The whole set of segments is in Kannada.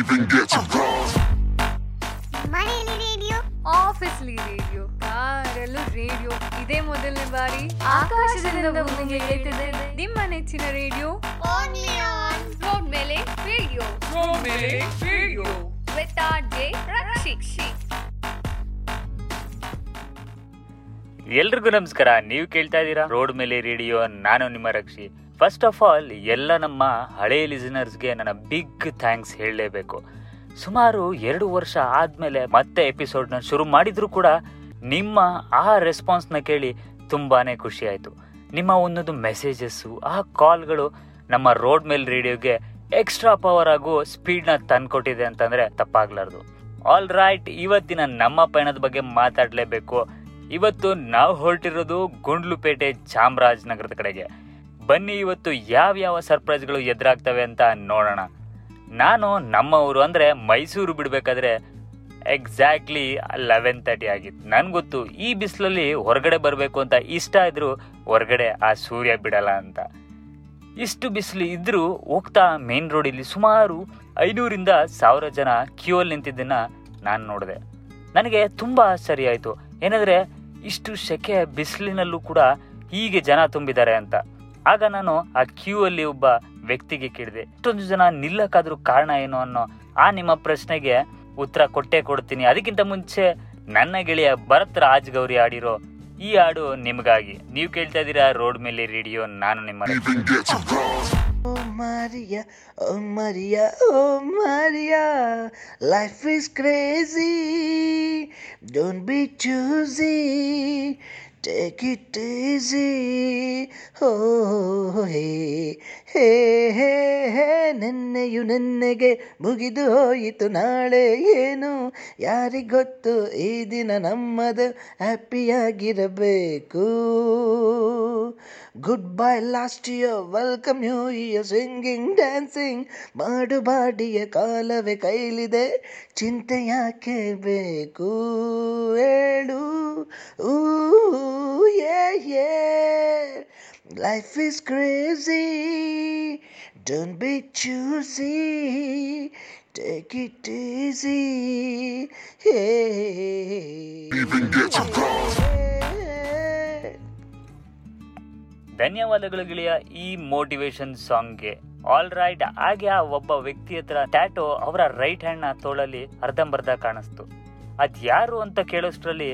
even get to cross. ಮನೆಯಲ್ಲಿ ರೇಡಿಯೋ ಆಫೀಸ್ಲಿ ರೇಡಿಯೋ ಕಾರಲ್ಲೂ ರೇಡಿಯೋ. ಇದೇ ಮೊದಲನೇ ಬಾರಿ ಆಕಾಶದಿಂದ ಭೂಮಿಗೆ ಏರ್ತಿದೆ ನಿಮ್ಮ ನೆಚ್ಚಿನ ರೇಡಿಯೋ. Only on. ರೋಡ್ ಮೇಲೆ ರೇಡಿಯೋ. ರೋಡ್ ಮೇಲೆ ರೇಡಿಯೋ. ವಿತ್ ಆರ್ ಜೆ ರಕ್ಷಿಕ್ಷಿ. ಎಲ್ರಿಗೂ ನಮಸ್ಕಾರ. ನೀವು ಕೇಳ್ತಾ ಇದ್ದೀರಾ? ರೋಡ್ ಮೇಲೆ ರೇಡಿಯೋ. ನಾನು ನಿಮ್ಮ ರಕ್ಷಿ. ಫಸ್ಟ್ ಆಫ್ ಆಲ್ ಎಲ್ಲ ನಮ್ಮ ಹಳೆ ಲಿಸನರ್ಸ್ಗೆ ನನ್ನ ಬಿಗ್ ಥ್ಯಾಂಕ್ಸ್ ಹೇಳಲೇಬೇಕು. ಸುಮಾರು ಎರಡು ವರ್ಷ ಆದಮೇಲೆ ಮತ್ತೆ ಎಪಿಸೋಡ್ನ ಶುರು ಮಾಡಿದ್ರು ಕೂಡ ನಿಮ್ಮ ಆ ರೆಸ್ಪಾನ್ಸ್ನ ಕೇಳಿ ತುಂಬಾನೇ ಖುಷಿ ಆಯಿತು. ನಿಮ್ಮ ಒಂದೊಂದು ಮೆಸೇಜಸ್ಸು ಆ ಕಾಲ್ಗಳು ನಮ್ಮ ರೋಡ್ ಮೇಲ್ ರೇಡಿಯೋಗೆ ಎಕ್ಸ್ಟ್ರಾ ಪವರ್ ಆಗೋ ಸ್ಪೀಡ್ನ ತಂದ್ಕೊಟ್ಟಿದೆ ಅಂತಂದರೆ ತಪ್ಪಾಗ್ಲಾರ್ದು. ಆಲ್ ರೈಟ್ ಇವತ್ತಿನ ನಮ್ಮ ಪಯಣದ ಬಗ್ಗೆ ಮಾತಾಡಲೇಬೇಕು. ಇವತ್ತು ನಾವು ಹೊರಟಿರೋದು ಗುಂಡ್ಲುಪೇಟೆ ಚಾಮರಾಜನಗರದ ಕಡೆಗೆ. ಬನ್ನಿ ಇವತ್ತು ಯಾವ ಯಾವ ಸರ್ಪ್ರೈಸ್ಗಳು ಎದುರಾಗ್ತವೆ ಅಂತ ನೋಡೋಣ. ನಾನು ನಮ್ಮ ಊರು ಅಂದರೆ ಮೈಸೂರು ಬಿಡಬೇಕಾದ್ರೆ ಎಕ್ಸಾಕ್ಟ್ಲಿ ಲೆವೆನ್ ತರ್ಟಿ ಆಗಿತ್ತು. ನನಗೊತ್ತು ಈ ಬಿಸಿಲಲ್ಲಿ ಹೊರಗಡೆ ಬರಬೇಕು ಅಂತ ಇಷ್ಟ ಇದ್ದರೂ ಹೊರಗಡೆ ಆ ಸೂರ್ಯ ಬಿಡಲ್ಲ ಅಂತ. ಇಷ್ಟು ಬಿಸಿಲು ಇದ್ದರೂ ಹೋಗ್ತಾ ಮೇನ್ ರೋಡಲ್ಲಿ ಸುಮಾರು ಐನೂರಿಂದ ಸಾವಿರ ಜನ ಕ್ಯೂ ಅಲ್ಲಿ ನಿಂತಿದ್ದನ್ನ ನಾನು ನೋಡಿದೆ. ನನಗೆ ತುಂಬ ಆಶ್ಚರ್ಯ ಆಯಿತು. ಏನಂದ್ರೆ ಇಷ್ಟು ಸೆಕೆ ಬಿಸಿಲಿನಲ್ಲೂ ಕೂಡ ಹೀಗೆ ಜನ ತುಂಬಿದ್ದಾರೆ ಅಂತ. ಆಗ ನಾನು ಆ ಕ್ಯೂ ಅಲ್ಲಿ ಒಬ್ಬ ವ್ಯಕ್ತಿಗೆ ಕೇಳಿದೆ ಇಷ್ಟೊಂದು ಜನ ನಿಲ್ಲಕ್ಕಾದ್ರೂ ಕಾರಣ ಏನು ಅನ್ನೋ ಆ ನಿಮ್ಮ ಪ್ರಶ್ನೆಗೆ ಉತ್ತರ ಕೊಟ್ಟೆ ಕೊಡ್ತೀನಿ. ಅದಕ್ಕಿಂತ ಮುಂಚೆ ನನ್ನ ಗೆಳೆಯ ಭರತ್ ರಾಜ್ ಗೌರಿ ಆಡಿರೋ ಈ ಹಾಡು ನಿಮಗಾಗಿ. ನೀವು ಕೇಳ್ತಾ ಇದ್ದೀರಾ ರೋಡ್ ಮೇಲೆ ರೇಡಿಯೋ ನಾನು ನಿಮ್ಮ. Oh Maria, oh Maria, oh Maria, life is crazy. Don't be ಹೋ hey, hey, hey, hey, ನೆನ್ನೆಯು ನೆನ್ನೆಗೆ ಮುಗಿದು ಹೋಯಿತು ನಾಳೆ ಏನು ಯಾರಿಗೊತ್ತು ಈ ದಿನ ನಮ್ಮದು ಹ್ಯಾಪಿಯಾಗಿರಬೇಕು good bye last year welcome you year singing dancing ಮಾಡು ಬಾಡಿಯ ಕಾಲವೇ ಕೈಲಿದೆ ಚಿಂತೆ ಯಾಕೆ ಬೇಕು ಹೇಳು ಊ ಯೇ yeah. Life is crazy don't be choosy take it easy. Hey Even get. ಧನ್ಯವಾದಗಳು ಗೆಳೆಯ ಈ ಮೋಟಿವೇಶನ್ ಸಾಂಗ್ಗೆ ಆಲ್ ರೈಟ್ ಹಾಗೆ ಆ ಒಬ್ಬ ವ್ಯಕ್ತಿ ಹತ್ರ ಟ್ಯಾಟೋ ಅವರ ರೈಟ್ ಹ್ಯಾಂಡ್ನ ತೋಳಲ್ಲಿ ಅರ್ಧಂಬರ್ಧ ಕಾಣಿಸ್ತು ಅದ್ಯಾರು ಅಂತ ಕೇಳೋಷ್ಟ್ರಲ್ಲಿ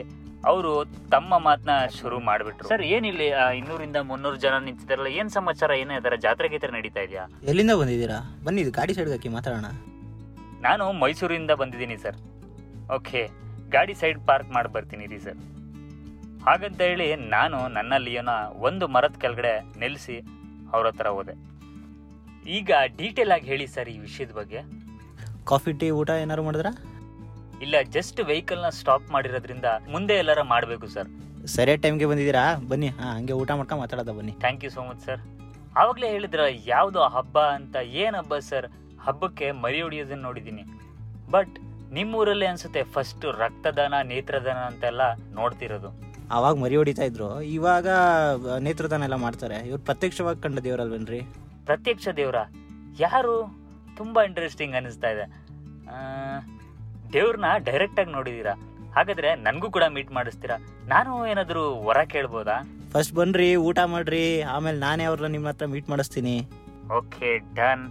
ಅವರು ತಮ್ಮ ಮಾತನ್ನ ಶುರು ಮಾಡ್ಬಿಟ್ರು. ಸರ್ ಏನಿಲ್ಲ ಆ, ಇನ್ನೂರಿಂದ ಮುನ್ನೂರು ಜನ ನಿಂತಿದ್ದಾರಲ್ಲ ಏನ್ ಸಮಾಚಾರ ಏನೇ ಅದರ ಜಾತ್ರೆ ಗೀತ್ರೆ ನಡೀತಾ ಇದೆಯಾ? ಎಲ್ಲಿಂದ ಬಂದಿದ್ದೀರಾ? ಬನ್ನಿ ಇದು ಗಾಡಿ ಸೈಡ್ ಹಾಕಿ ಮಾತಾಡೋಣ. ನಾನು ಮೈಸೂರಿಂದ ಬಂದಿದ್ದೀನಿ ಸರ್. ಓಕೆ ಗಾಡಿ ಸೈಡ್ ಪಾರ್ಕ್ ಮಾಡಿ ಬರ್ತೀನಿ ರೀ ಸರ್. ಹಾಗಂತ ಹೇಳಿ ನಾನು ನನ್ನ ಲಿಯೋನ ಒಂದು ಮರದ ಕೆಳಗಡೆ ನೆಲೆಸಿ ಅವ್ರ ಹತ್ರ ಹೋದೆ. ಈಗ ಡೀಟೇಲ್ ಆಗಿ ಹೇಳಿ ಸರ್ ಈ ವಿಷಯದ ಬಗ್ಗೆ. ಕಾಫಿ ಟೀ ಊಟ ಏನಾದ್ರು ಮಾಡಿದ್ರಾ? ಇಲ್ಲ ಜಸ್ಟ್ ವೆಹಿಕಲ್ನ ಸ್ಟಾಪ್ ಮಾಡಿರೋದ್ರಿಂದ ಮುಂದೆ ಎಲ್ಲಾರ ಮಾಡಬೇಕು ಸರ್ ಸರಿಯಾದ ಟೈಮ್ಗೆ ಬಂದಿದ್ದೀರಾ? ಬನ್ನಿ. ಹಾಂ ಹಂಗೆ ಊಟ ಮಾಡ್ಕೊಂಡು ಮಾತಾಡೋದ ಬನ್ನಿ. Thank you so much sir ಆವಾಗಲೇ ಹೇಳಿದ್ರ ಯಾವುದು ಹಬ್ಬ ಅಂತ ಏನು ಹಬ್ಬ ಸರ್ ಹಬ್ಬಕ್ಕೆ ಮರಿ ಹೊಡಿಯೋದನ್ನ ನೋಡಿದ್ದೀನಿ. ಬಟ್ ನಿಮ್ಮೂರಲ್ಲೇ ಅನ್ಸುತ್ತೆ ಫಸ್ಟ್ ರಕ್ತದಾನ ನೇತ್ರದಾನ ಅಂತೆಲ್ಲ ನೋಡ್ತಿರೋದು. ಆವಾಗ ಮರಿ ಹೊಡಿತಾ ಇದ್ರು. ಇವಾಗ ನೇತ್ರದಾನ ಎಲ್ಲ ಮಾಡ್ತಾರೆ. ಇವ್ರು ಪ್ರತ್ಯಕ್ಷವಾಗಿ ಕಂಡ ದೇವರಲ್ವೇನ್ರಿ? ಪ್ರತ್ಯಕ್ಷ ದೇವ್ರ? ಯಾರು? ತುಂಬಾ ಇಂಟ್ರೆಸ್ಟಿಂಗ್ ಅನಿಸ್ತಾ ಇದೆ. ದೇವ್ರನ್ನ ಡೈರೆಕ್ಟಾಗಿ ನೋಡಿದೀರಾ? ಹಾಗಾದ್ರೆ ನನಗೂ ಕೂಡ ಮೀಟ್ ಮಾಡಿಸ್ತೀರಾ. ನಾನು ಏನಾದರೂ ವರ ಕೇಳ್ಬೋದಾ? ಫಸ್ಟ್ ಬನ್ರಿ ಊಟ ಮಾಡ್ರಿ ಆಮೇಲೆ ನಾನೇ ಅವ್ರನ್ನ ನಿಮ್ಮ ಹತ್ರ ಮೀಟ್ ಮಾಡಿಸ್ತೀನಿ. ಓಕೆ ಡನ್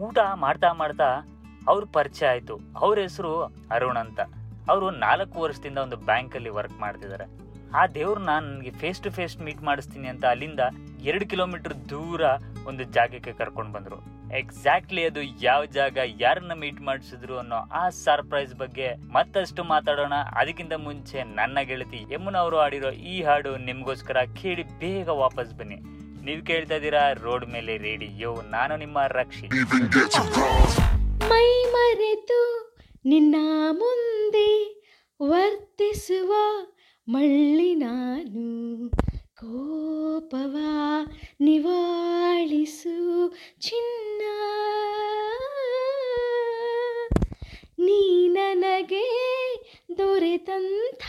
ಊಟ ಮಾಡ್ತಾ ಮಾಡ್ತಾ ಅವ್ರ ಪರಿಚಯ ಆಯ್ತು. ಅವ್ರ ಹೆಸರು ಅರುಣ್ ಅಂತ. ಅವರು ನಾಲ್ಕು ವರ್ಷದಿಂದ ಒಂದು ಬ್ಯಾಂಕ್ ಅಲ್ಲಿ ವರ್ಕ್ ಮಾಡ್ತಿದ್ದಾರೆ ಆ ದೇವ್ರನ್ನ ನನಗೆ ಫೇಸ್ ಟು ಫೇಸ್ ಮೀಟ್ ಮಾಡಿಸ್ತೀನಿ ಅಂತ ಅಲ್ಲಿಂದ ಎರಡು ಕಿಲೋಮೀಟರ್ ದೂರ ಒಂದು ಜಾಗಕ್ಕೆ ಕರ್ಕೊಂಡು ಬಂದ್ರು. ಎಕ್ಸಾಕ್ಟ್ಲಿ ಅದು ಯಾವ ಜಾಗ ಯಾರನ್ನ ಮೀಟ್ ಮಾಡಿಸಿದ್ರು ಅನ್ನೋ ಆ ಸರ್ಪ್ರೈಸ್ ಬಗ್ಗೆ ಮತ್ತಷ್ಟು ಮಾತಾಡೋಣ. ಅದಕ್ಕಿಂತ ಮುಂಚೆ ನನ್ನ ಗೆಳತಿ ಯಮುನಾ ಅವರು ಆಡಿರೋ ಈ ಹಾಡು ನಿಮ್ಗೋಸ್ಕರ ಕೇಳಿ ಬೇಗ ವಾಪಸ್ ಬನ್ನಿ. ನೀವು ಕೇಳ್ತಾ ಇದ್ದೀರಾ ರೋಡ್ ಮೇಲೆ ರೇಡಿಯೋ ನಾನು ನಿಮ್ಮ ರಕ್ಷಿ. ಮೈ ಮರೆತು ನಿನ್ನ ಮುಂದೆ ವರ್ತಿಸುವ ಮಳ್ಳಿ ನಾನು. ಕೋಪವ ನಿವಾಳಿಸು ಚಿನ್ನ. ನೀ ನನಗೆ ದೊರೆತಂಥ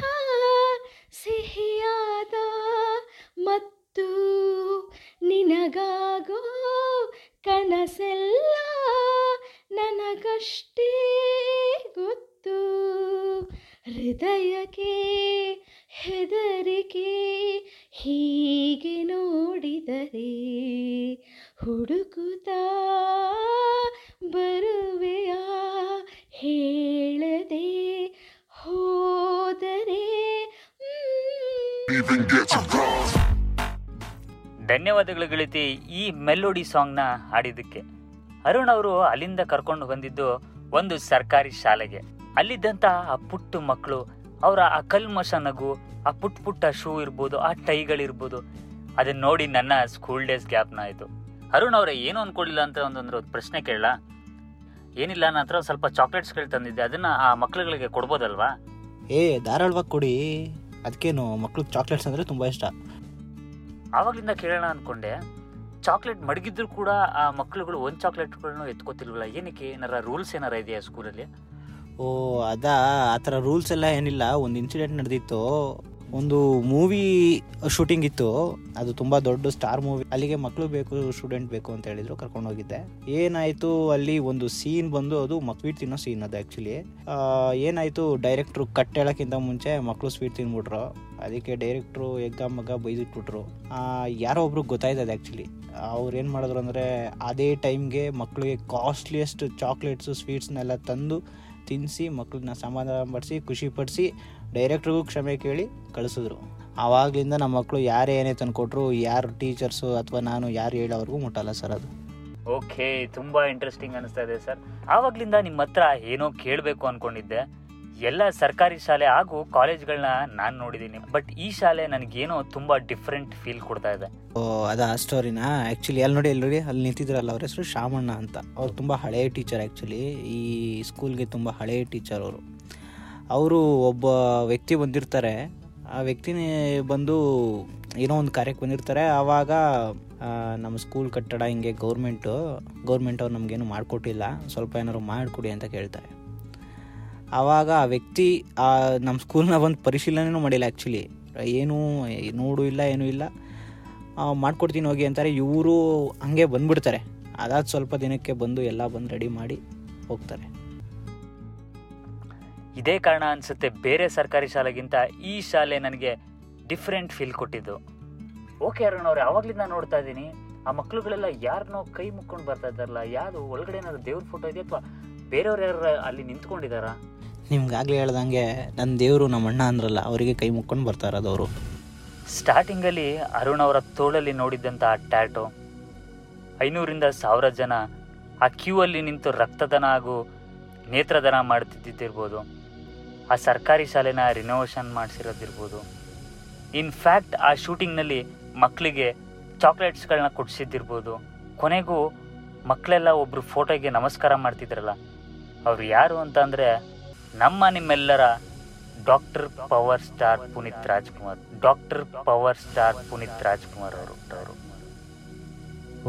ಸಿಹಿಯಾದ ಮತ್ತು ನಿನಗಾಗೋ ಕನಸೆಲ್ಲ ನನಗಷ್ಟೇ ಗೊತ್ತು. ಹೃದಯಕ್ಕೆ ಹೆದರಿಕೆ ಹೀಗೆ ನೋಡಿದರೆ ಹುಡುಕುತ್ತಾ ಬರುವೆಯ? ಹೇಳದೆ ಹೋದರೆ. ಧನ್ಯವಾದಗಳು ಗೆಳತಿ ಈ ಮೆಲೋಡಿ ಸಾಂಗ್ನ ಹಾಡಿದ್ದಕ್ಕೆ. ಅರುಣ್ ಅವರು ಅಲ್ಲಿಂದ ಕರ್ಕೊಂಡು ಬಂದಿದ್ದು ಒಂದು ಸರ್ಕಾರಿ ಶಾಲೆಗೆ. ಅಲ್ಲಿದ್ದಂತಹ ಆ ಪುಟ್ಟ ಮಕ್ಕಳು ಅವರ ಆ ಕಲ್ಮಶ ನಗು ಆ ಪುಟ್ ಪುಟ್ಟ ಶೂ ಇರ್ಬೋದು ಆ ಟೈಗಳಿರ್ಬೋದು ಅದನ್ನ ನೋಡಿ ನನ್ನ ಸ್ಕೂಲ್ ಡೇಸ್ ಗ್ಯಾಪ್ನ ಆಯಿತು. ಅರುಣ್ ಅವರೇ ಏನು ಅನ್ಕೊಳ್ಳಿಲ್ಲ ಅಂತ ಒಂದೊಂದು ಒಂದು ಪ್ರಶ್ನೆ ಕೇಳಲ್ಲ ಏನಿಲ್ಲ ನನ್ನ ಹತ್ರ ಸ್ವಲ್ಪ ಚಾಕ್ಲೇಟ್ಸ್ಗಳು ತಂದಿದ್ದೆ. ಅದನ್ನ ಆ ಮಕ್ಳುಗಳಿಗೆ ಕೊಡ್ಬೋದಲ್ವಾ? ಏ ಧಾರಾಳವಾಗಿ ಕೊಡಿ. ಅದಕ್ಕೇನು ಮಕ್ಳು ಚಾಕ್ಲೇಟ್ಸ್ ಅಂದರೆ ತುಂಬ ಇಷ್ಟ. ಆವಾಗ್ಲಿಂದ ಕೇಳೋಣ ಅನ್ಕೊಂಡೆ. ಚಾಕ್ಲೇಟ್ ಮಡಗಿದ್ರು ಕೂಡ ಆ ಮಕ್ಳುಗಳು ಒಂದು ಚಾಕ್ಲೇಟ್ಗಳನ್ನು ಎತ್ಕೋತಿಲ್ವಲ್ಲ? ಏನಕ್ಕೆ? ಏನಾರ ರೂಲ್ಸ್ ಏನಾರ ಇದೆಯಾ ಸ್ಕೂಲಲ್ಲಿ ಓ, ಅದಾ? ಆ ಥರ ರೂಲ್ಸ್ ಎಲ್ಲ ಏನಿಲ್ಲ. ಒಂದು ಇನ್ಸಿಡೆಂಟ್ ನಡೆದಿತ್ತು. ಒಂದು ಮೂವಿ ಶೂಟಿಂಗ್ ಇತ್ತು. ಅದು ತುಂಬ ದೊಡ್ಡ ಸ್ಟಾರ್ ಮೂವಿ ಅಲ್ಲಿಗೆ ಮಕ್ಕಳು ಬೇಕು ಸ್ಟೂಡೆಂಟ್ ಬೇಕು ಅಂತ ಹೇಳಿದ್ರು ಕರ್ಕೊಂಡು ಹೋಗಿದ್ದೆ ಏನಾಯಿತು? ಅಲ್ಲಿ ಒಂದು ಸೀನ್ ಬಂದು ಅದು ಸ್ವೀಟ್ ತಿನ್ನೋ ಸೀನ್ ಅದು ಆ್ಯಕ್ಚುಲಿ ಏನಾಯಿತು? ಡೈರೆಕ್ಟ್ರು ಕಟ್ ಹೇಳೋಕ್ಕಿಂತ ಮುಂಚೆ ಮಕ್ಕಳು ಸ್ವೀಟ್ ತಿನ್ಬಿಟ್ರು. ಅದಕ್ಕೆ ಡೈರೆಕ್ಟ್ರು ಎಗ್ಗ ಮಗ ಬೈದಿಟ್ಬಿಟ್ರು. ಯಾರೋ ಒಬ್ರು ಗೊತ್ತಾಯ್ತದೆ ಆ್ಯಕ್ಚುಲಿ ಅವ್ರು ಏನು ಮಾಡಿದ್ರು ಅಂದರೆ, ಅದೇ ಟೈಮ್ಗೆ ಮಕ್ಕಳಿಗೆ ಕಾಸ್ಟ್ಲಿಯೆಸ್ಟ್ ಚಾಕ್ಲೇಟ್ಸು ಸ್ವೀಟ್ಸ್ನೆಲ್ಲ ತಂದು ತಿನ್ನಿಸಿ ಮಕ್ಕಳನ್ನ ಸಮಾಧಾನ ಪಡಿಸಿ ಖುಷಿಪಡಿಸಿ ಡೈರೆಕ್ಟ್ರಿಗೂ ಕ್ಷಮೆ ಕೇಳಿ ಕಳಿಸಿದ್ರು. ಆವಾಗಲಿಂದ ನಮ್ಮ ಮಕ್ಕಳು ಯಾರೇ ಏನೇ ತಂದುಕೊಟ್ರು ಯಾರು ಟೀಚರ್ಸು ಅಥವಾ ನಾನು ಯಾರು ಹೇಳೋವ್ರಿಗೂ ಮುಟ್ಟಲ್ಲ ಸರ್ ಅದು. ಓಕೆ, ತುಂಬ ಇಂಟ್ರೆಸ್ಟಿಂಗ್ ಅನಿಸ್ತಾ ಇದೆ ಸರ್. ಆವಾಗಲಿಂದ ನಿಮ್ಮ ಹತ್ರ ಏನೋ ಕೇಳಬೇಕು ಅನ್ಕೊಂಡಿದ್ದೆ. ಎಲ್ಲ ಸರ್ಕಾರಿ ಶಾಲೆ ಹಾಗೂ ಕಾಲೇಜ್ಗಳನ್ನ ನಾನು ನೋಡಿದ್ದೀನಿ ಬಟ್ ಈ ಶಾಲೆ ನನಗೇನೋ ತುಂಬಾ ಡಿಫ್ರೆಂಟ್ ಫೀಲ್ ಕೊಡ್ತಾ ಇದೆ. ಓ, ಅದ ಸ್ಟೋರಿನಾ ಆ್ಯಕ್ಚುಲಿ ಅಲ್ಲಿ ನೋಡಿ, ಅಲ್ಲಿ ಅಲ್ಲಿ ನಿಂತಿದ್ರಲ್ಲ ಅವ್ರ ಹೆಸರು ಶಾಮಣ್ಣ ಅಂತ. ಅವ್ರು ತುಂಬ ಹಳೆಯ ಟೀಚರ್ ಆ್ಯಕ್ಚುಲಿ ಈ ಸ್ಕೂಲ್ಗೆ ತುಂಬ ಹಳೆಯ ಟೀಚರ್ ಅವರು. ಅವರು ಒಬ್ಬ ವ್ಯಕ್ತಿ ಬಂದಿರ್ತಾರೆ. ಆ ವ್ಯಕ್ತಿನೇ ಬಂದು ಏನೋ ಒಂದು ಕಾರ್ಯಕ್ಕೆ ಬಂದಿರ್ತಾರೆ. ಆವಾಗ ನಮ್ಮ ಸ್ಕೂಲ್ ಕಟ್ಟಡ ಹಿಂಗೆ ಗೌರ್ಮೆಂಟು ಗೌರ್ಮೆಂಟ್ ಅವ್ರು ನಮಗೇನು ಮಾಡಿಕೊಟ್ಟಿಲ್ಲ. ಸ್ವಲ್ಪ ಏನಾದ್ರು ಮಾಡಿಕೊಡಿ ಅಂತ ಕೇಳ್ತಾರೆ. ಆವಾಗ ಆ ವ್ಯಕ್ತಿ, ಆ ನಮ್ಮ ಸ್ಕೂಲ್ನ ಒಂದು ಪರಿಶೀಲನೆಯೂ ಮಾಡಿಲ್ಲ ಆ್ಯಕ್ಚುಲಿ ಏನೂ, ನೋಡು ಇಲ್ಲ, ಏನೂ ಇಲ್ಲ. ಮಾಡ್ಕೊಡ್ತೀನಿ ಹೋಗಿ ಅಂತಾರೆ. ಇವರು ಹಂಗೆ ಬಂದ್ಬಿಡ್ತಾರೆ. ಅದಾದ ಸ್ವಲ್ಪ ದಿನಕ್ಕೆ ಬಂದು ಎಲ್ಲ ಬಂದು ರೆಡಿ ಮಾಡಿ ಹೋಗ್ತಾರೆ. ಇದೇ ಕಾರಣ ಅನಿಸುತ್ತೆ ಬೇರೆ ಸರ್ಕಾರಿ ಶಾಲೆಗಿಂತ ಈ ಶಾಲೆ ನನಗೆ ಡಿಫ್ರೆಂಟ್ ಫೀಲ್ ಕೊಟ್ಟಿದ್ದು. ಓಕೆ ಅರುಣ್ ಅವ್ರೆ ಯಾವಾಗಲಿಂದ ನೋಡ್ತಾ ಇದ್ದೀನಿ. ಆ ಮಕ್ಳುಗಳೆಲ್ಲ ಯಾರನ್ನೋ ಕೈ ಮುಕ್ಕೊಂಡು ಬರ್ತಾ ಇದ್ದಾರಲ್ಲ, ಯಾರು ಒಳಗಡೆ ಏನಾದ್ರು ದೇವ್ರ ಫೋಟೋ ಇದೆಯಾ ಅಥವಾ ಬೇರೆಯವ್ರು ಯಾರು ಅಲ್ಲಿ ನಿಂತ್ಕೊಂಡಿದಾರಾ ನಿಮ್ಗಾಗಲೇ ಹೇಳ್ದಂಗೆ ನನ್ನ ದೇವರು ನಮ್ಮ ಅಣ್ಣ ಅಂದ್ರಲ್ಲ, ಅವರಿಗೆ ಕೈ ಮುಕ್ಕೊಂಡು ಬರ್ತಾ ಇರೋದು ಅವರು. ಸ್ಟಾರ್ಟಿಂಗಲ್ಲಿ ಅರುಣ್ ಅವರ ತೋಳಲ್ಲಿ ನೋಡಿದ್ದಂಥ ಆ ಟ್ಯಾಟೋ. ಐನೂರಿಂದ ಸಾವಿರ ಜನ ಆ ಕ್ಯೂ ಅಲ್ಲಿ ನಿಂತು ರಕ್ತದಾನ ಹಾಗೂ ನೇತ್ರದಾನ ಮಾಡ್ತಿದ್ದಿದ್ದಿರ್ಬೋದು. ಆ ಸರ್ಕಾರಿ ಶಾಲೆನ ರಿನೋವೇಷನ್ ಮಾಡಿಸಿರೋದಿರ್ಬೋದು. ಇನ್ಫ್ಯಾಕ್ಟ್ ಆ ಶೂಟಿಂಗ್ನಲ್ಲಿ ಮಕ್ಕಳಿಗೆ ಚಾಕ್ಲೇಟ್ಸ್ಗಳನ್ನ ಕೊಡಿಸಿದ್ದಿರ್ಬೋದು. ಕೊನೆಗೂ ಮಕ್ಕಳೆಲ್ಲ ಒಬ್ಬರು ಫೋಟೋಗೆ ನಮಸ್ಕಾರ ಮಾಡ್ತಿದ್ರಲ್ಲ, ಅವರು ಯಾರು ಅಂತ ನಮ್ಮ ನಿಮ್ಮೆಲ್ಲರ doctor power star Puneeth Rajkumar doctor power star Puneeth Rajkumar ಅವರು ಅವರು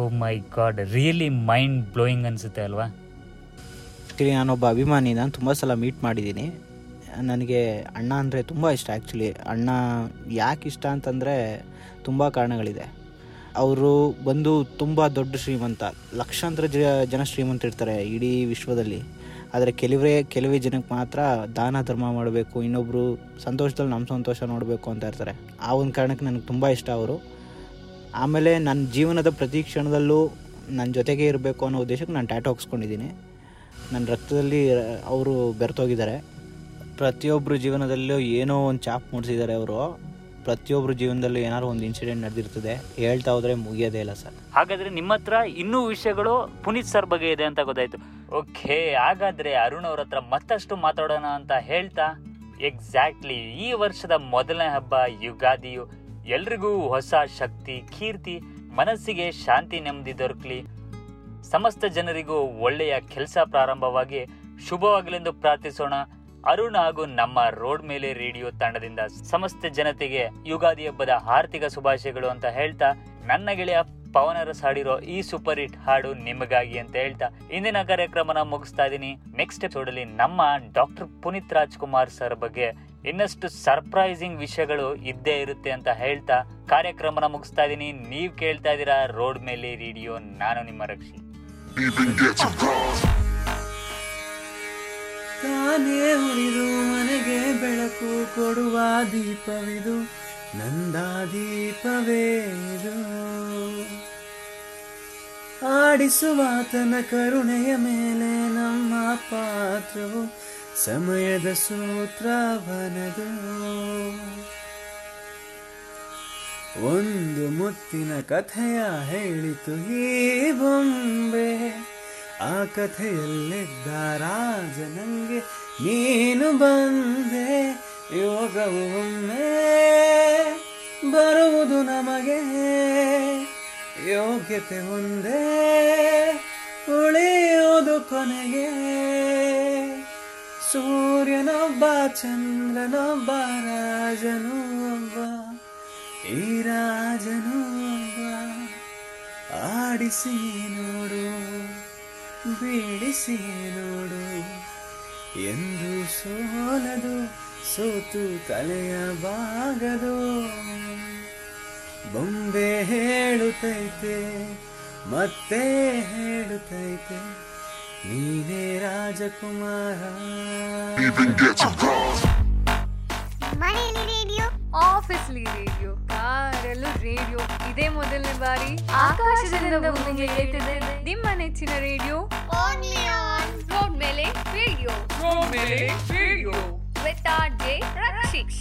ಓ my god really mind blowing ಅನಿಸುತ್ತೆ ಅಲ್ವಾ? ಆ್ಯಕ್ಚುಲಿ ನಾನೊಬ್ಬ ಅಭಿಮಾನಿ, ನಾನು ತುಂಬ ಸಲ ಮೀಟ್ ಮಾಡಿದ್ದೀನಿ. ನನಗೆ ಅಣ್ಣ ಅಂದರೆ ತುಂಬ ಇಷ್ಟ ಆ್ಯಕ್ಚುಲಿ ಅಣ್ಣ ಯಾಕೆ ಇಷ್ಟ ಅಂತಂದರೆ ತುಂಬ ಕಾರಣಗಳಿದೆ. ಅವರು ಬಂದು ತುಂಬ ದೊಡ್ಡ ಶ್ರೀಮಂತ, ಲಕ್ಷಾಂತರ ಜನ ಶ್ರೀಮಂತ ಇರ್ತಾರೆ ಇಡೀ ವಿಶ್ವದಲ್ಲಿ. ಆದರೆ ಕೆಲವೇ ಕೆಲವೇ ಜನಕ್ಕೆ ಮಾತ್ರ ದಾನ, ಧರ್ಮ ಮಾಡಬೇಕು ಇನ್ನೊಬ್ಬರು ಸಂತೋಷದಲ್ಲಿ ನಮ್ಮ ಸಂತೋಷ ನೋಡಬೇಕು ಅಂತ ಇರ್ತಾರೆ. ಆ ಒಂದು ಕಾರಣಕ್ಕೆ ನನಗೆ ತುಂಬ ಇಷ್ಟ ಅವರು. ಆಮೇಲೆ ನನ್ನ ಜೀವನದ ಪ್ರತಿ ಕ್ಷಣದಲ್ಲೂ ನನ್ನ ಜೊತೆಗೆ ಇರಬೇಕು ಅನ್ನೋ ಉದ್ದೇಶಕ್ಕೆ ನಾನು ಟ್ಯಾಟೋ ಹಾಕ್ಸ್ಕೊಂಡಿದ್ದೀನಿ. ನನ್ನ ರಕ್ತದಲ್ಲಿ ಅವರು ಬೆರೆತೋಗಿದ್ದಾರೆ ಪ್ರತಿಯೊಬ್ಬರು ಜೀವನದಲ್ಲೂ ಏನೋ ಒಂದು ಚಾಪ್ ಮೂಡಿಸಿದ್ದಾರೆ ಅವರು. ಪ್ರತಿಯೊಬ್ಬರ ಜೀವನದಲ್ಲೂ ಏನಾದ್ರು ಒಂದು ಇನ್ಸಿಡೆಂಟ್ ನಡೆದಿರ್ತದೆ, ಹೇಳ್ತಾ ಹೋದ್ರೆ ಮುಗಿಯೋದೇ ಇಲ್ಲ ಸರ್. ಹಾಗಾದ್ರೆ ನಿಮ್ಮ ಹತ್ರ ಇನ್ನೂ ವಿಷಯಗಳು ಪುನೀತ್ ಸರ್ ಬಗ್ಗೆ ಇದೆ ಅಂತ ಗೊತ್ತಾಯ್ತು. ಓಕೆ, ಹಾಗಾದ್ರೆ ಅರುಣ್ ಅವ್ರ ಹತ್ರ ಮತ್ತಷ್ಟು ಮಾತಾಡೋಣ ಅಂತ ಹೇಳ್ತಾ ಎಕ್ಸಾಕ್ಟ್ಲಿ ಈ ವರ್ಷದ ಮೊದಲನೇ ಹಬ್ಬ, ಯುಗಾದಿಯು. ಎಲ್ರಿಗೂ ಹೊಸ ಶಕ್ತಿ, ಕೀರ್ತಿ, ಮನಸ್ಸಿಗೆ ಶಾಂತಿ ನೆಮ್ಮದಿ ದೊರಕಲಿ. ಸಮಸ್ತ ಜನರಿಗೂ ಒಳ್ಳೆಯ ಕೆಲಸ ಪ್ರಾರಂಭವಾಗಿ ಶುಭವಾಗಲೆಂದು ಪ್ರಾರ್ಥಿಸೋಣ. ಅರುಣ್ ಹಾಗೂ ನಮ್ಮ ರೋಡ್ ಮೇಲೆ ರೇಡಿಯೋ ತಂಡದಿಂದ ಸಮಸ್ತ ಜನತೆಗೆ ಯುಗಾದಿ ಹಬ್ಬದ ಆರ್ಥಿಕ ಶುಭಾಶಯಗಳು ಅಂತ ಹೇಳ್ತಾ ನನ್ನ ಗೆಳೆಯ ಪವನರಸ್ ಹಾಡಿರೋ ಈ ಸೂಪರ್ ಹಿಟ್ ಹಾಡು ನಿಮಗಾಗಿ ಅಂತ ಹೇಳ್ತಾ ಇಂದಿನ ಕಾರ್ಯಕ್ರಮನ ಮುಗಿಸ್ತಾ ಇದ್ದೀನಿ. ನೆಕ್ಸ್ಟ್ ಎಪಿಸೋಡ್ ಅಲ್ಲಿ ನಮ್ಮ ಡಾಕ್ಟರ್ ಪುನೀತ್ ರಾಜ್ಕುಮಾರ್ ಸರ್ ಬಗ್ಗೆ ಇನ್ನಷ್ಟು ಸರ್ಪ್ರೈಸಿಂಗ್ ವಿಷಯಗಳು ಇದ್ದೇ ಇರುತ್ತೆ ಅಂತ ಹೇಳ್ತಾ ಕಾರ್ಯಕ್ರಮನ ಮುಗಿಸ್ತಾ ಇದ್ದೀನಿ. ನೀವ್ ಕೇಳ್ತಾ ಇದ್ದೀರಾ ರೋಡ್ ಮೇಲೆ ರೇಡಿಯೋ, ನಾನು ನಿಮ್ಮ ರಕ್ಷಿ. ತಾನೇ ಉಳಿದು ಮನೆಗೆ ಬೆಳಕು ಕೊಡುವ ದೀಪವಿದು, ನಂದ ದೀಪವೇ ಇದು. ಆಡಿಸುವಾತನ ಕರುಣೆಯ ಮೇಲೆ ನಮ್ಮ ಪಾತ್ರವು, ಸಮಯದ ಸೂತ್ರವನದು ಒಂದು ಮುತ್ತಿನ ಕಥೆಯ ಹೇಳಿತು ಈ ಬೊಂಬೆ. ಆ ಕಥೆಯಲ್ಲಿದ್ದ ರಾಜ ನಂಗೆ ನೀನು ಬಂದೆ, ಯೋಗವು ಒಮ್ಮೆ ಬರುವುದು ನಮಗೆ. ಯೋಗ್ಯತೆ ಒಂದೇ ಉಳಿಯೋದು ಕೊನೆಗೆ. ಸೂರ್ಯನೊಬ್ಬ, ಚಂದ್ರನೊಬ್ಬ, ರಾಜನು ಒಬ್ಬ, ಈ ರಾಜನು ಒಬ್ಬ. ಆಡಿಸಿ ನೋಡು. ಬೀಳಿಸಿ ನೋಡು ಎಂದು ಸೋಲದು ಸೋತು ತಲೆಯ ಬಾಗದು ಬೊಂಬೆ ಹೇಳುತ್ತೈತೆ ಮತ್ತೆ ಹೇಳುತ್ತೈತೆ ನೀನೇ ರಾಜಕುಮಾರ. Even get some ಮನೆಯಲ್ಲಿ ರೇಡಿಯೋ ಆಫೀಸ್ಲಿ ರೇಡಿಯೋ ಕಾರಲ್ಲೂ ರೇಡಿಯೋ ಇದೇ ಮೊದಲನೇ ಬಾರಿ ಆಕಾಶದಿಂದ ಭೂಮಿಗೆ ನಿಮ್ಮ ನೆಚ್ಚಿನ ರೇಡಿಯೋ ರೋಡ್ ಮೇಲೆ ರೇಡಿಯೋ ರೋಡ್ ಮೇಲೆ ರೇಡಿಯೋ ವಿತ್ ಆರ್ ಜೆ ರಕ್ಷಿಕ್